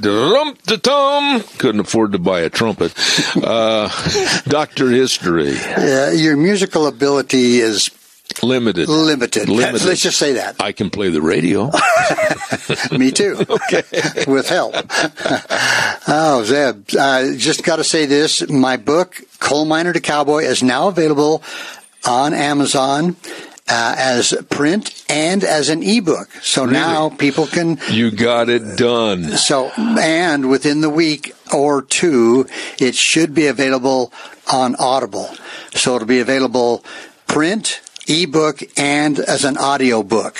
Dum tum couldn't afford to buy a trumpet. Uh, Doctor History. Yeah, your musical ability is limited. Limited. Limited. Let's just say that. I can play the radio. Me too. okay. With help. oh, Zeb, I just got to say this. My book, Coal Miner to Cowboy, is now available on Amazon. Uh, as print and as an ebook. So Really? now people can You got it done. So, and within the week or two, it should be available on Audible. So it'll be available print, ebook, and as an audio book.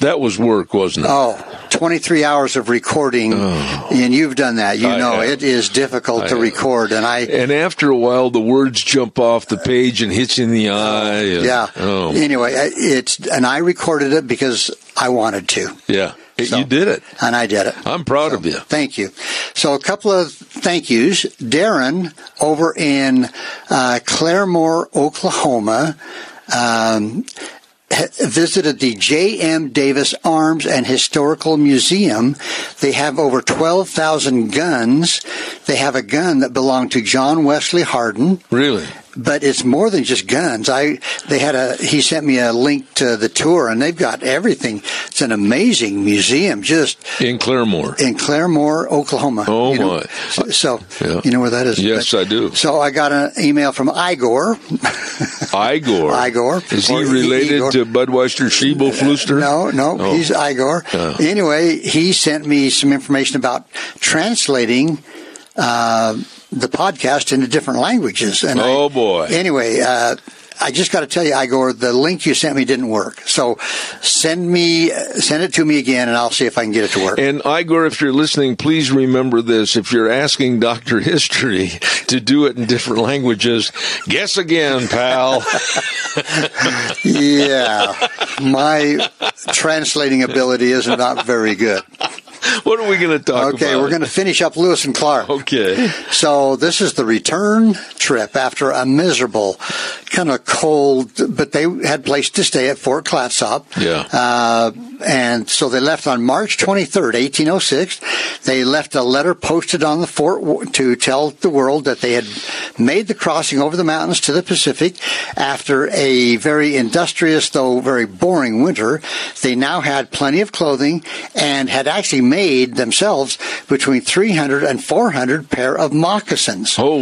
That was work, wasn't it? Oh, 23 hours of recording. And you've done that. You I know, have. it is difficult I to have. record. And I, And after a while, the words jump off the page and hit you in the eye. and- yeah. Oh, Anyway, it's, and I recorded it because I wanted to. yeah. So- you did it. And I did it. I'm proud of you. Thank you. So a couple of thank yous. Darren over in uh, Claremore, Oklahoma. Um, Visited the J.M. Davis Arms and Historical Museum. They have over 12,000 guns. They have a gun that belonged to John Wesley Hardin Really? But it's more than just guns. I they had a he sent me a link to the tour and they've got everything. It's an amazing museum just In Claremore. in Claremore, Oklahoma. Oh, you know. my. So, Yeah. you know where that is? Yes, I do. So I got an email from Igor. Igor. Igor. Is he related Igor. to Budweiser Schiebel uh, Fluster? No, no, Oh. he's Igor. Oh. Anyway, he sent me some information about translating uh, the podcast into different languages. And I- Oh, boy. Anyway, uh, I just got to tell you, Igor, the link you sent me didn't work. So send me, send it to me again, and I'll see if I can get it to work. And Igor, if you're listening, please remember this. If you're asking Dr. History to do it in different languages, guess again, pal. yeah, my translating ability is not very good. What are we going to talk about? Okay, we're going to finish up Lewis and Clark. Okay. So this is the return trip after a miserable, kind of cold, but they had place to stay at Fort Clatsop. Yeah. Uh, and so they left on March 23rd, 1806. They left a letter posted on the fort to tell the world that they had made the crossing over the mountains to the Pacific after a very industrious, though very boring winter. They now had plenty of clothing and had actually made themselves between 300 and 400 pair of moccasins. Oh,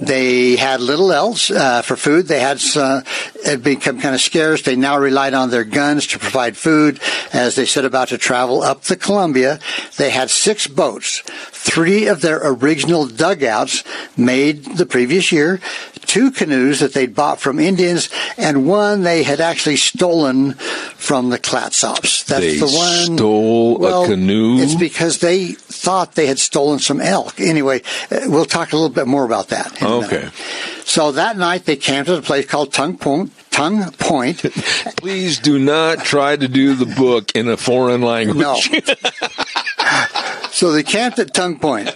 They had little else uh, for food. They had uh, it had become kind of scarce. They now relied on their guns to provide food as they set about to travel up the Columbia. They had six boats, three of their original dugouts made the previous year, two canoes that they'd bought from Indians, and one they had actually stolen from the Clatsops. That's They the one. stole a canoe? It's because they thought they had stolen some elk. Anyway, uh, we'll talk a little bit more about that. Okay. So that night they camped at a place called Tongue Point. Tongue Point. please do not try to do the book in a foreign language. No. so they camped at Tongue Point.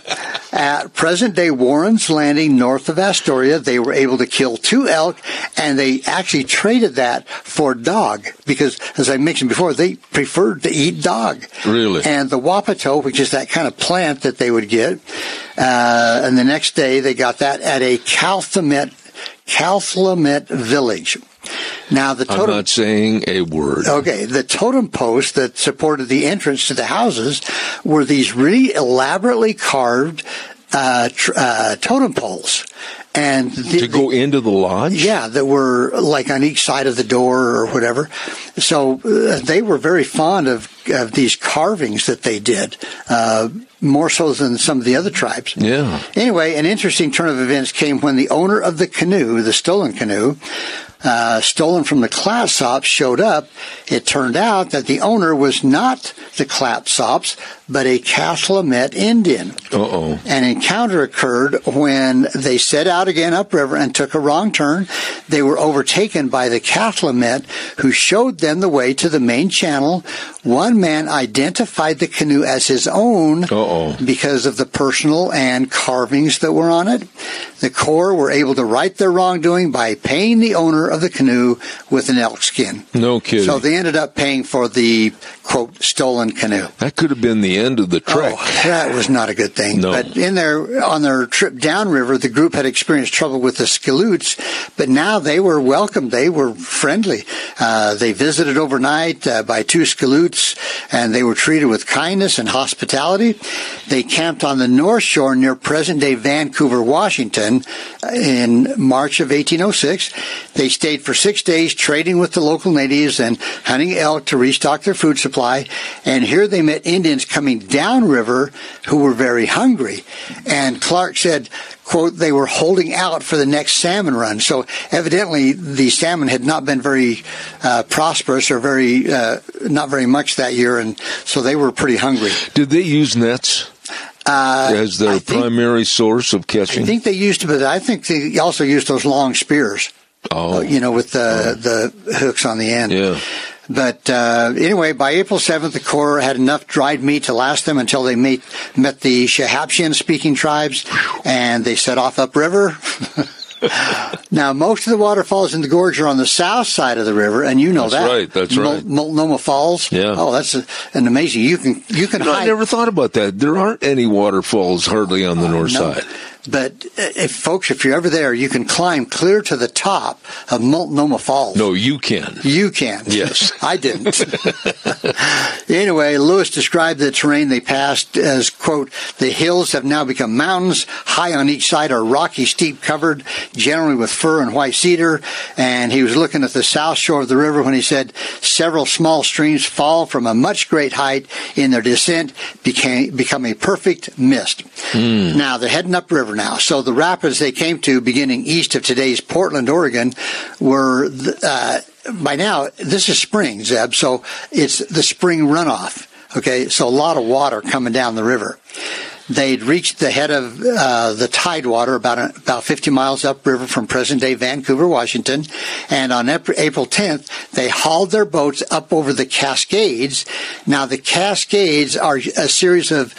At present day Warren's Landing, north of Astoria, they were able to kill two elk, and they actually traded that for dog because, as I mentioned before, they preferred to eat dog. Really? And the wapato, which is that kind of plant that they would get, uh, and the next day they got that at a Cathlamet, Cathlamet village. Now the I'm totem. not saying a word. Okay, the totem posts that supported the entrance to the houses were these really elaborately carved uh, tr- uh, totem poles, and the, To go into the lodge? yeah, that were like on each side of the door or whatever. So uh, they were very fond of, of these carvings that they did, uh, more so than some of the other tribes. Yeah. Anyway, an interesting turn of events came when the owner of the canoe, the stolen canoe, uh, stolen from the Clatsops showed up. It turned out that the owner was not the Clatsops, but a Calumet Indian. Uh-oh. An encounter occurred when they set out again upriver and took a wrong turn. They were overtaken by the Calumet, who showed them the way to the main channel. One man identified the canoe as his own Uh-oh. because of the personal and carvings that were on it. The Corps were able to right their wrongdoing by paying the owner of the canoe with an elk skin. No kidding. So they ended up paying for the quote stolen canoe. that could have been the end of the trek. Oh, that was not a good thing. No. But in their on their trip downriver, the group had experienced trouble with the Skilloots, but now they were welcomed. They were friendly. Uh, they visited overnight uh, by two Skilloots, and they were treated with kindness and hospitality. They camped on the north shore near present-day Vancouver, Washington, uh, in March of 1806. They stayed for six days trading with the local natives and hunting elk to restock their food supply. And here they met Indians coming downriver who were very hungry. And Clark said, quote, they were holding out for the next salmon run. So evidently the salmon had not been very uh, prosperous or very, uh, not very much that year. And so they were pretty hungry. Did they use nets Uh, as their think- primary source of catching? I think they used, but I think they also used those long spears. oh, you know, with the the hooks on the end. yeah. But uh, anyway, by April 7th, the Corps had enough dried meat to last them until they meet, met the Shahaptian speaking tribes, and they set off upriver. now, most of the waterfalls in the gorge are on the south side of the river, and you know That's that. right, that's Mul- right. Multnomah Falls. Yeah. Oh, that's a, an amazing. You can you can know, I never thought about that. There aren't any waterfalls hardly on the north Oh, No. side. But uh, if folks, if you're ever there, you can climb clear to the top of Multnomah Falls. No, you can. You can. Yes. I didn't. anyway, Lewis described the terrain they passed as, quote, the hills have now become mountains. High on each side are rocky, steep covered, generally with fir and white cedar. And he was looking at the south shore of the river when he said several small streams fall from a much great height in their descent, became, become a perfect mist. Now they're heading upriver now. So the rapids they came to, beginning east of today's Portland, Oregon, were uh, by now this is spring, Zeb. So it's the spring runoff. Okay, so a lot of water coming down the river. They'd reached the head of uh, the tidewater about about 50 miles upriver from present-day Vancouver, Washington, and on April 10th, they hauled their boats up over the Cascades. Now, the Cascades are a series of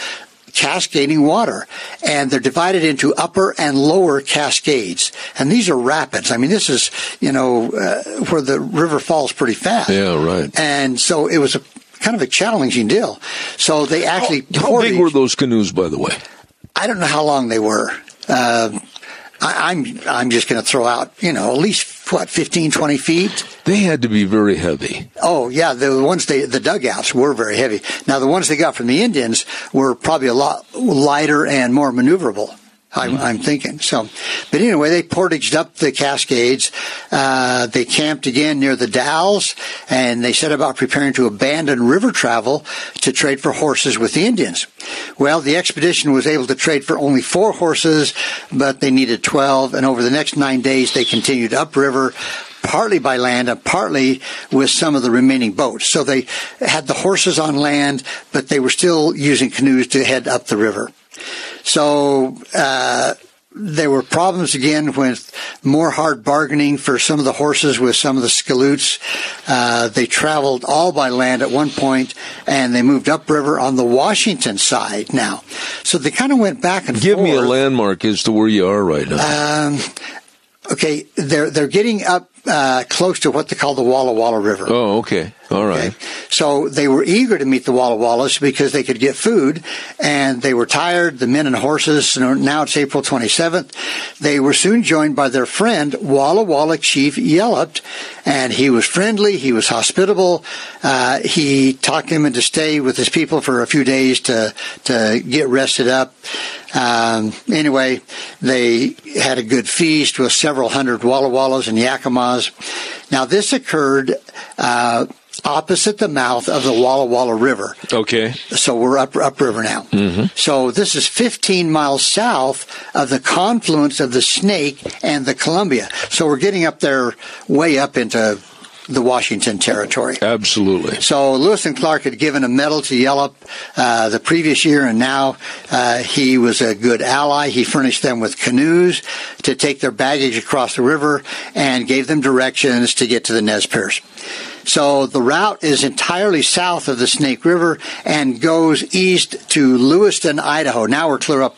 cascading water and they're divided into upper and lower cascades and these are rapids i mean this is you know uh, where the river falls pretty fast Yeah, right. and so it was a kind of a challenging deal so they actually How poured big each- were those canoes, by the way? I don't know how long they were. Um I, I'm I'm just going to throw out, you know, at least what 15, 20 feet. They had to be very heavy. Oh yeah, the ones they the dugouts were very heavy. Now the ones they got from the Indians were probably a lot lighter and more maneuverable. I'm, I'm thinking so, but anyway, they portaged up the Cascades. Uh, they camped again near the Dalles, and they set about preparing to abandon river travel to trade for horses with the Indians. Well, the expedition was able to trade for only four horses, but they needed twelve, and over the next nine days, they continued upriver partly by land and partly with some of the remaining boats. So they had the horses on land, but they were still using canoes to head up the river. So uh, there were problems again with more hard bargaining for some of the horses with some of the Skilloots. Uh, they traveled all by land at one point, and they moved upriver on the Washington side now. So they kind of went back and Give forth. me a landmark as to where you are right now. Um, okay, they're they're getting up uh, close to what they call the Walla Walla River. oh, okay. All right. Okay. So they were eager to meet the Walla Wallas because they could get food, and they were tired, the men and horses. Now it's April 27th. They were soon joined by their friend, Walla Walla Chief Yellup, and he was friendly, he was hospitable. Uh, he talked them into stay with his people for a few days to, to get rested up. Um, anyway, they had a good feast with several hundred Walla Wallas and Yakimas. Now, this occurred uh, opposite the mouth of the Walla Walla River. Okay. So we're up upriver now. So this is 15 miles south of the confluence of the Snake and the Columbia. So we're getting up there way up into the Washington Territory. Absolutely. So Lewis and Clark had given a medal to Yallop uh, the previous year, and now uh, he was a good ally. He furnished them with canoes to take their baggage across the river and gave them directions to get to the Nez Perce. So the route is entirely south of the Snake River and goes east to Lewiston, Idaho. Now we're clear up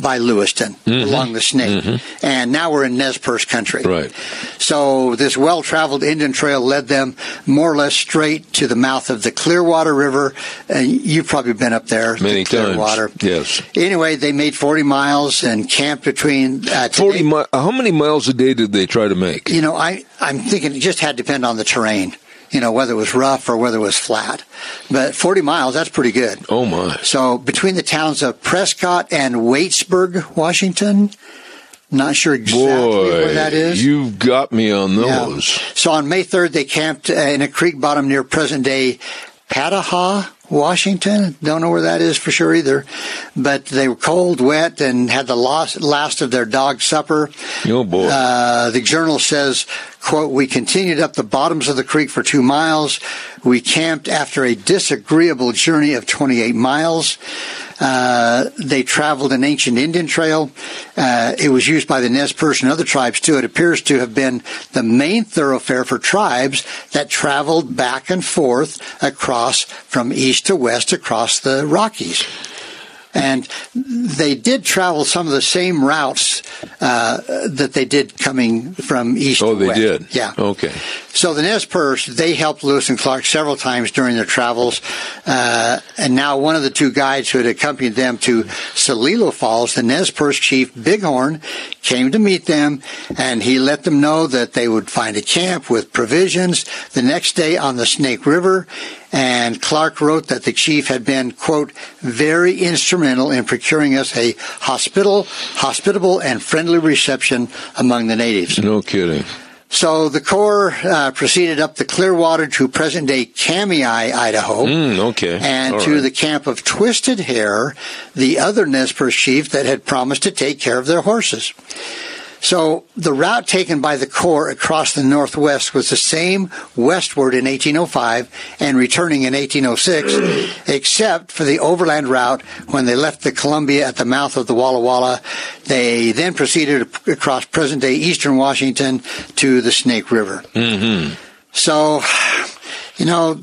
by Lewiston Mm-hmm. along the Snake. And now we're in Nez Perce country. Right. So this well-traveled Indian trail led them more or less straight to the mouth of the Clearwater River. And you've probably been up there. the Many times. Clearwater. Yes. Anyway, they made 40 miles and camped between uh, Forty. today- Mi- how many miles a day did they try to make? you know, I, I'm thinking it just had to depend on the terrain, you know, whether it was rough or whether it was flat. But 40 miles, that's pretty good. Oh my. So between the towns of Prescott and Waitsburg, Washington, not sure exactly Boy, where that is. you've got me on Yeah. those. So on May 3rd, they camped in a creek bottom near present day Pataha, Washington. Don't know where that is for sure either. But they were cold, wet, and had the last, last of their dog supper. Oh boy. Uh, the journal says, quote, we continued up the bottoms of the creek for two miles. We camped after a disagreeable journey of 28 miles. Uh, they traveled an ancient Indian trail. Uh, it was used by the Nez Perce and other tribes too. It appears to have been the main thoroughfare for tribes that traveled back and forth across from east to west across the Rockies. And they did travel some of the same routes uh, that they did coming from east oh, to they west. did. Yeah. Okay. So the Nez Perce, they helped Lewis and Clark several times during their travels. Uh, and now one of the two guides who had accompanied them to Celilo Falls, the Nez Perce chief Bighorn, came to meet them and he let them know that they would find a camp with provisions the next day on the Snake River. And Clark wrote that the chief had been, quote, very instrumental in procuring us a hospital, hospitable and friendly reception among the natives. No kidding. So the Corps uh, proceeded up the Clearwater to present-day Kamiah, Idaho, Mm, okay. and All to right. the camp of Twisted Hair, the other Nez Perce chief that had promised to take care of their horses. So the route taken by the Corps across the Northwest was the same westward in 1805 and returning in 1806, except for the overland route when they left the Columbia at the mouth of the Walla Walla. They then proceeded across present-day eastern Washington to the Snake River. Mm-hmm. So, you know,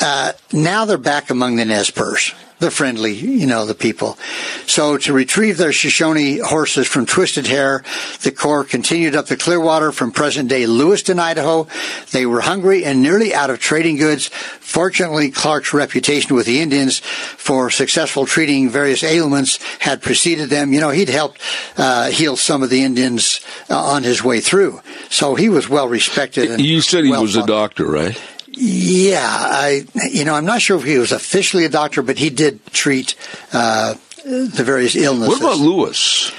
uh, now they're back among the Nez Perce. The friendly, you know, the people. So to retrieve their Shoshone horses from Twisted Hair, the Corps continued up the Clearwater from present-day Lewiston, Idaho. They were hungry and nearly out of trading goods. Fortunately, Clark's reputation with the Indians for successful treating various ailments had preceded them. You know, he'd helped uh, heal some of the Indians uh, on his way through. So he was well respected. And You said he well was a doctor, right? Yeah, I, you know, I'm not sure if he was officially a doctor, but he did treat uh, the various illnesses. What about Lewis?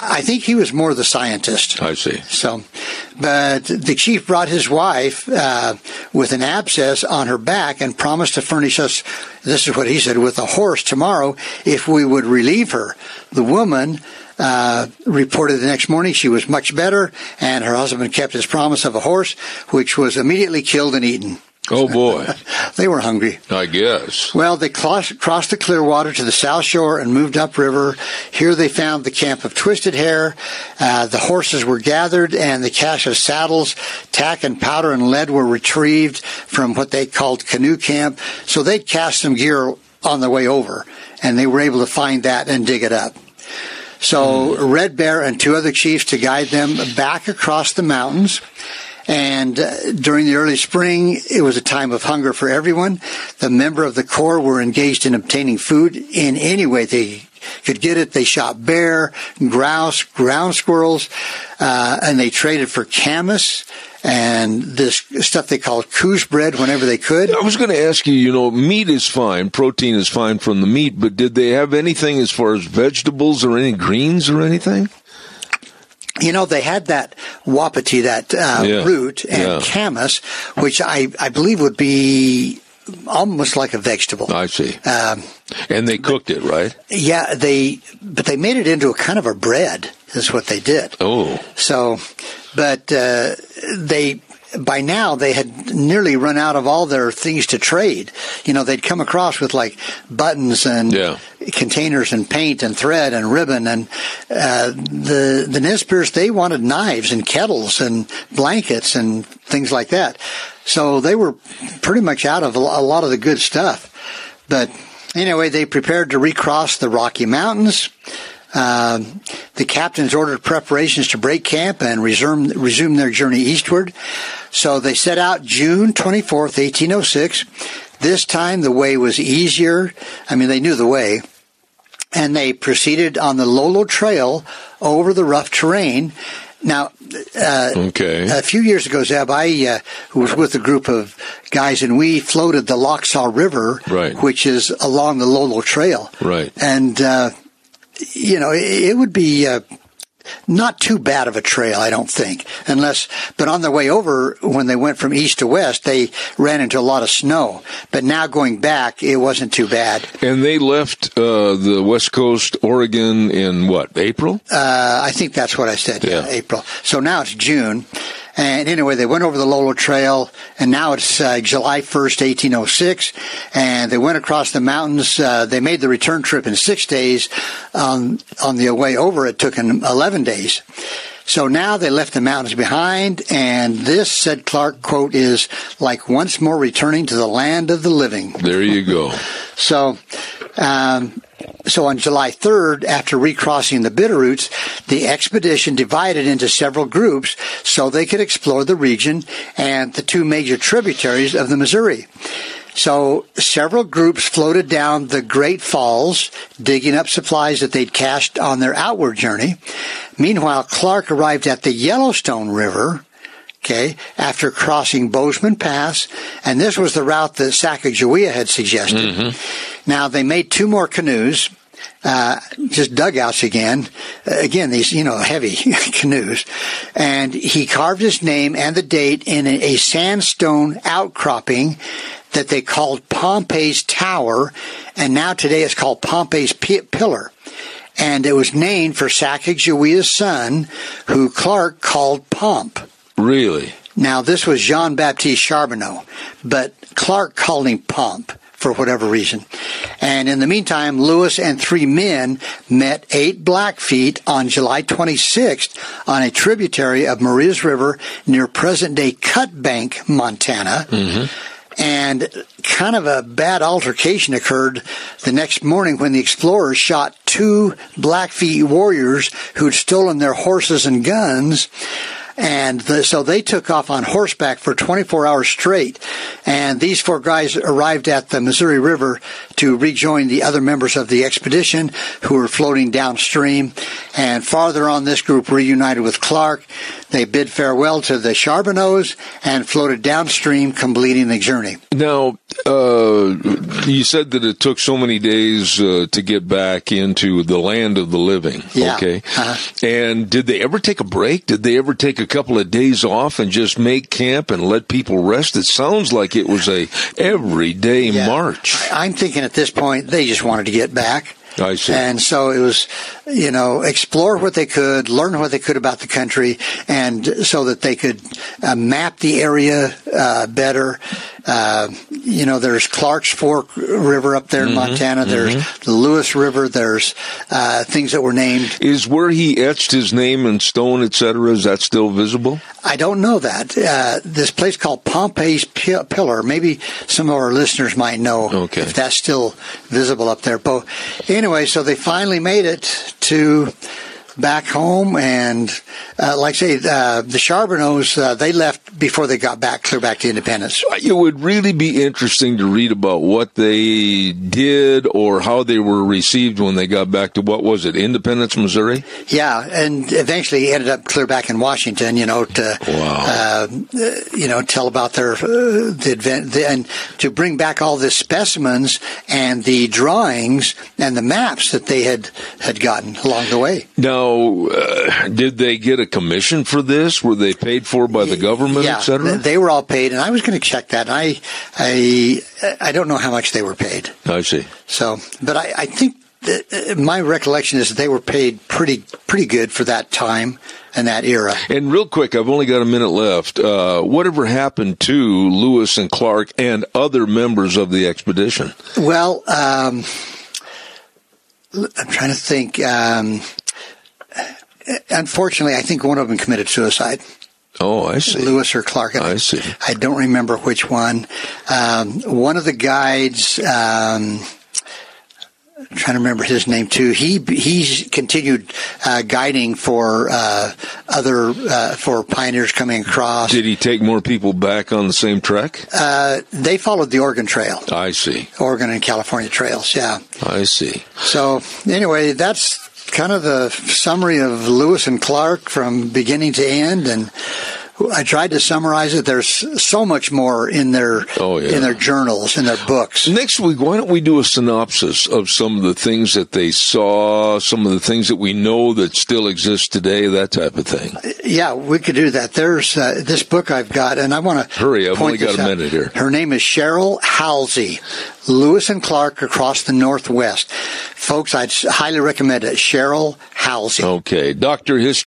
I think he was more the scientist. I see. So, but the chief brought his wife uh, with an abscess on her back and promised to furnish us. This is what he said with a horse tomorrow if we would relieve her. The woman. Uh, reported the next morning she was much better, and her husband kept his promise of a horse, which was immediately killed and eaten. Oh boy. They were hungry. I guess. Well, they crossed the Clearwater to the south shore and moved upriver. Here they found the camp of Twisted Hair. Uh, the horses were gathered and the cache of saddles, tack and powder and lead were retrieved from what they called canoe camp. So they'd cast some gear on their way over and they were able to find that and dig it up. So Red Bear and two other chiefs to guide them back across the mountains. And uh, during the early spring, it was a time of hunger for everyone. The member of the Corps were engaged in obtaining food in any way they could get it. They shot bear, grouse, ground squirrels, uh, and they traded for camas and this stuff they called coos bread whenever they could. I was going to ask you, you know, meat is fine, protein is fine from the meat, but did they have anything as far as vegetables or any greens or anything? You know, they had that wapiti, that uh, Yeah. root, and Yeah. camas, which I, I believe would be almost like a vegetable. I see. Um, And they cooked it, right? yeah, they, but they made it into a kind of a bread, is what they did. Oh, So, but uh, they by now they had nearly run out of all their things to trade. You know, they'd come across with like buttons and Yeah. containers and paint and thread and ribbon and uh, the the Nez Perce they wanted knives and kettles and blankets and things like that. So they were pretty much out of a lot of the good stuff. But anyway, they prepared to recross the Rocky Mountains. Um, the captains ordered preparations to break camp and resume resume their journey eastward. So they set out June 24th, 1806. This time the way was easier. I mean, they knew the way and they proceeded on the Lolo Trail over the rough terrain. Now, uh, Okay. a few years ago, Zeb, I uh, was with a group of guys, and we floated the Lochsa River, Right. which is along the Lolo Trail. Right. And, uh, you know, it, it would be uh, not too bad of a trail, I don't think, unless, but on their way over, when they went from east to west, they ran into a lot of snow. But now going back, it wasn't too bad. And they left uh, the West Coast, Oregon, in what April? Uh, I think that's what I said. Yeah. Yeah. April. So now it's June. And anyway, they went over the Lolo Trail, and now it's uh, July 1st, 1806, and they went across the mountains. Uh, they made the return trip in six days. Um, on the way over, it took them 11 days. So now they left the mountains behind, and this, said Clark, quote, is like once more returning to the land of the living. There you go. So, um, so on July 3rd, after recrossing the Bitterroots, the expedition divided into several groups so they could explore the region and the two major tributaries of the Missouri. So several groups floated down the Great Falls, digging up supplies that they'd cached on their outward journey. Meanwhile, Clark arrived at the Yellowstone River, okay, after crossing Bozeman Pass, and this was the route that Sacagawea had suggested. Mm-hmm. Now, they made two more canoes, uh, just dugouts again. Uh, again, these, you know, heavy canoes. And he carved his name and the date in a, sandstone outcropping that they called Pompey's Tower, and now today it's called Pompey's Pi- Pillar. And it was named for Sacagawea's son, who Clark called Pomp. Really? Now, this was Jean Baptiste Charbonneau, but Clark called him Pomp for whatever reason. And in the meantime, Lewis and three men met eight Blackfeet on July 26th on a tributary of Maria's River near present day Cut Bank, Montana. Mm-hmm. And kind of a bad altercation occurred the next morning when the explorers shot two Blackfeet warriors who'd stolen their horses and guns. And the, so they took off on horseback for 24 hours straight. And these four guys arrived at the Missouri River to rejoin the other members of the expedition who were floating downstream. And farther on, this group reunited with Clark. They bid farewell to the Charbonneaus and floated downstream, completing the journey. Now, uh, you said that it took so many days uh, to get back into the land of the living. Yeah. Okay. Uh-huh. And did they ever take a break? Did they ever take a couple of days off and just make camp and let people rest? It sounds like it was a everyday Yeah. march. I'm thinking at this point they just wanted to get back. I see. And so it was, you know, explore what they could, learn what they could about the country, and so that they could uh, map the area uh, better. Uh, you know, there's Clark's Fork River up there in Montana. There's the Lewis River. There's uh, things that were named. Is where he etched his name in stone, etc. Is that still visible? I don't know that. Uh, this place called Pompey's Pi- Pillar. Maybe some of our listeners might know Okay. if that's still visible up there. But anyway, so they finally made it to back home, and uh, like I say, uh, the Charbonneaus uh, they left before they got back, clear back to Independence. It would really be interesting to read about what they did or how they were received when they got back to what was it, Independence, Missouri? Yeah, and eventually ended up clear back in Washington. You know, to Wow. uh, you know tell about their uh, the advent the, and to bring back all the specimens and the drawings and the maps that they had had gotten along the way. Now, uh, did they get a commission for this? Were they paid for by the government, yeah, etc.? they were all paid, and I was going to check that. I I I don't know how much they were paid. I see. So, but I, I think uh, my recollection is that they were paid pretty pretty good for that time and that era. And real quick, I've only got a minute left. Uh, whatever happened to Lewis and Clark and other members of the expedition? Well, um, I'm trying to think. Um, unfortunately, I think one of them committed suicide. Oh, I see. Lewis or Clark. I see. I don't remember which one. Um, one of the guides. Um, I'm trying to remember his name too. He he's continued uh, guiding for uh, other uh, for pioneers coming across. Did he take more people back on the same trek? Uh, they followed the Oregon Trail. I see. Oregon and California trails. Yeah. I see. So anyway, that's kind of the summary of Lewis and Clark from beginning to end, and I tried to summarize it. There's so much more in their oh, yeah. in their journals, in their books. Next week, why don't we do a synopsis of some of the things that they saw, some of the things that we know that still exist today, that type of thing. Yeah, we could do that. There's uh, this book I've got, and I want to hurry. I've only got a minute here. Her name is Cheryl Halsey, Lewis and Clark across the Northwest. Folks, I'd highly recommend it. Cheryl Halsey. Okay, Doctor History.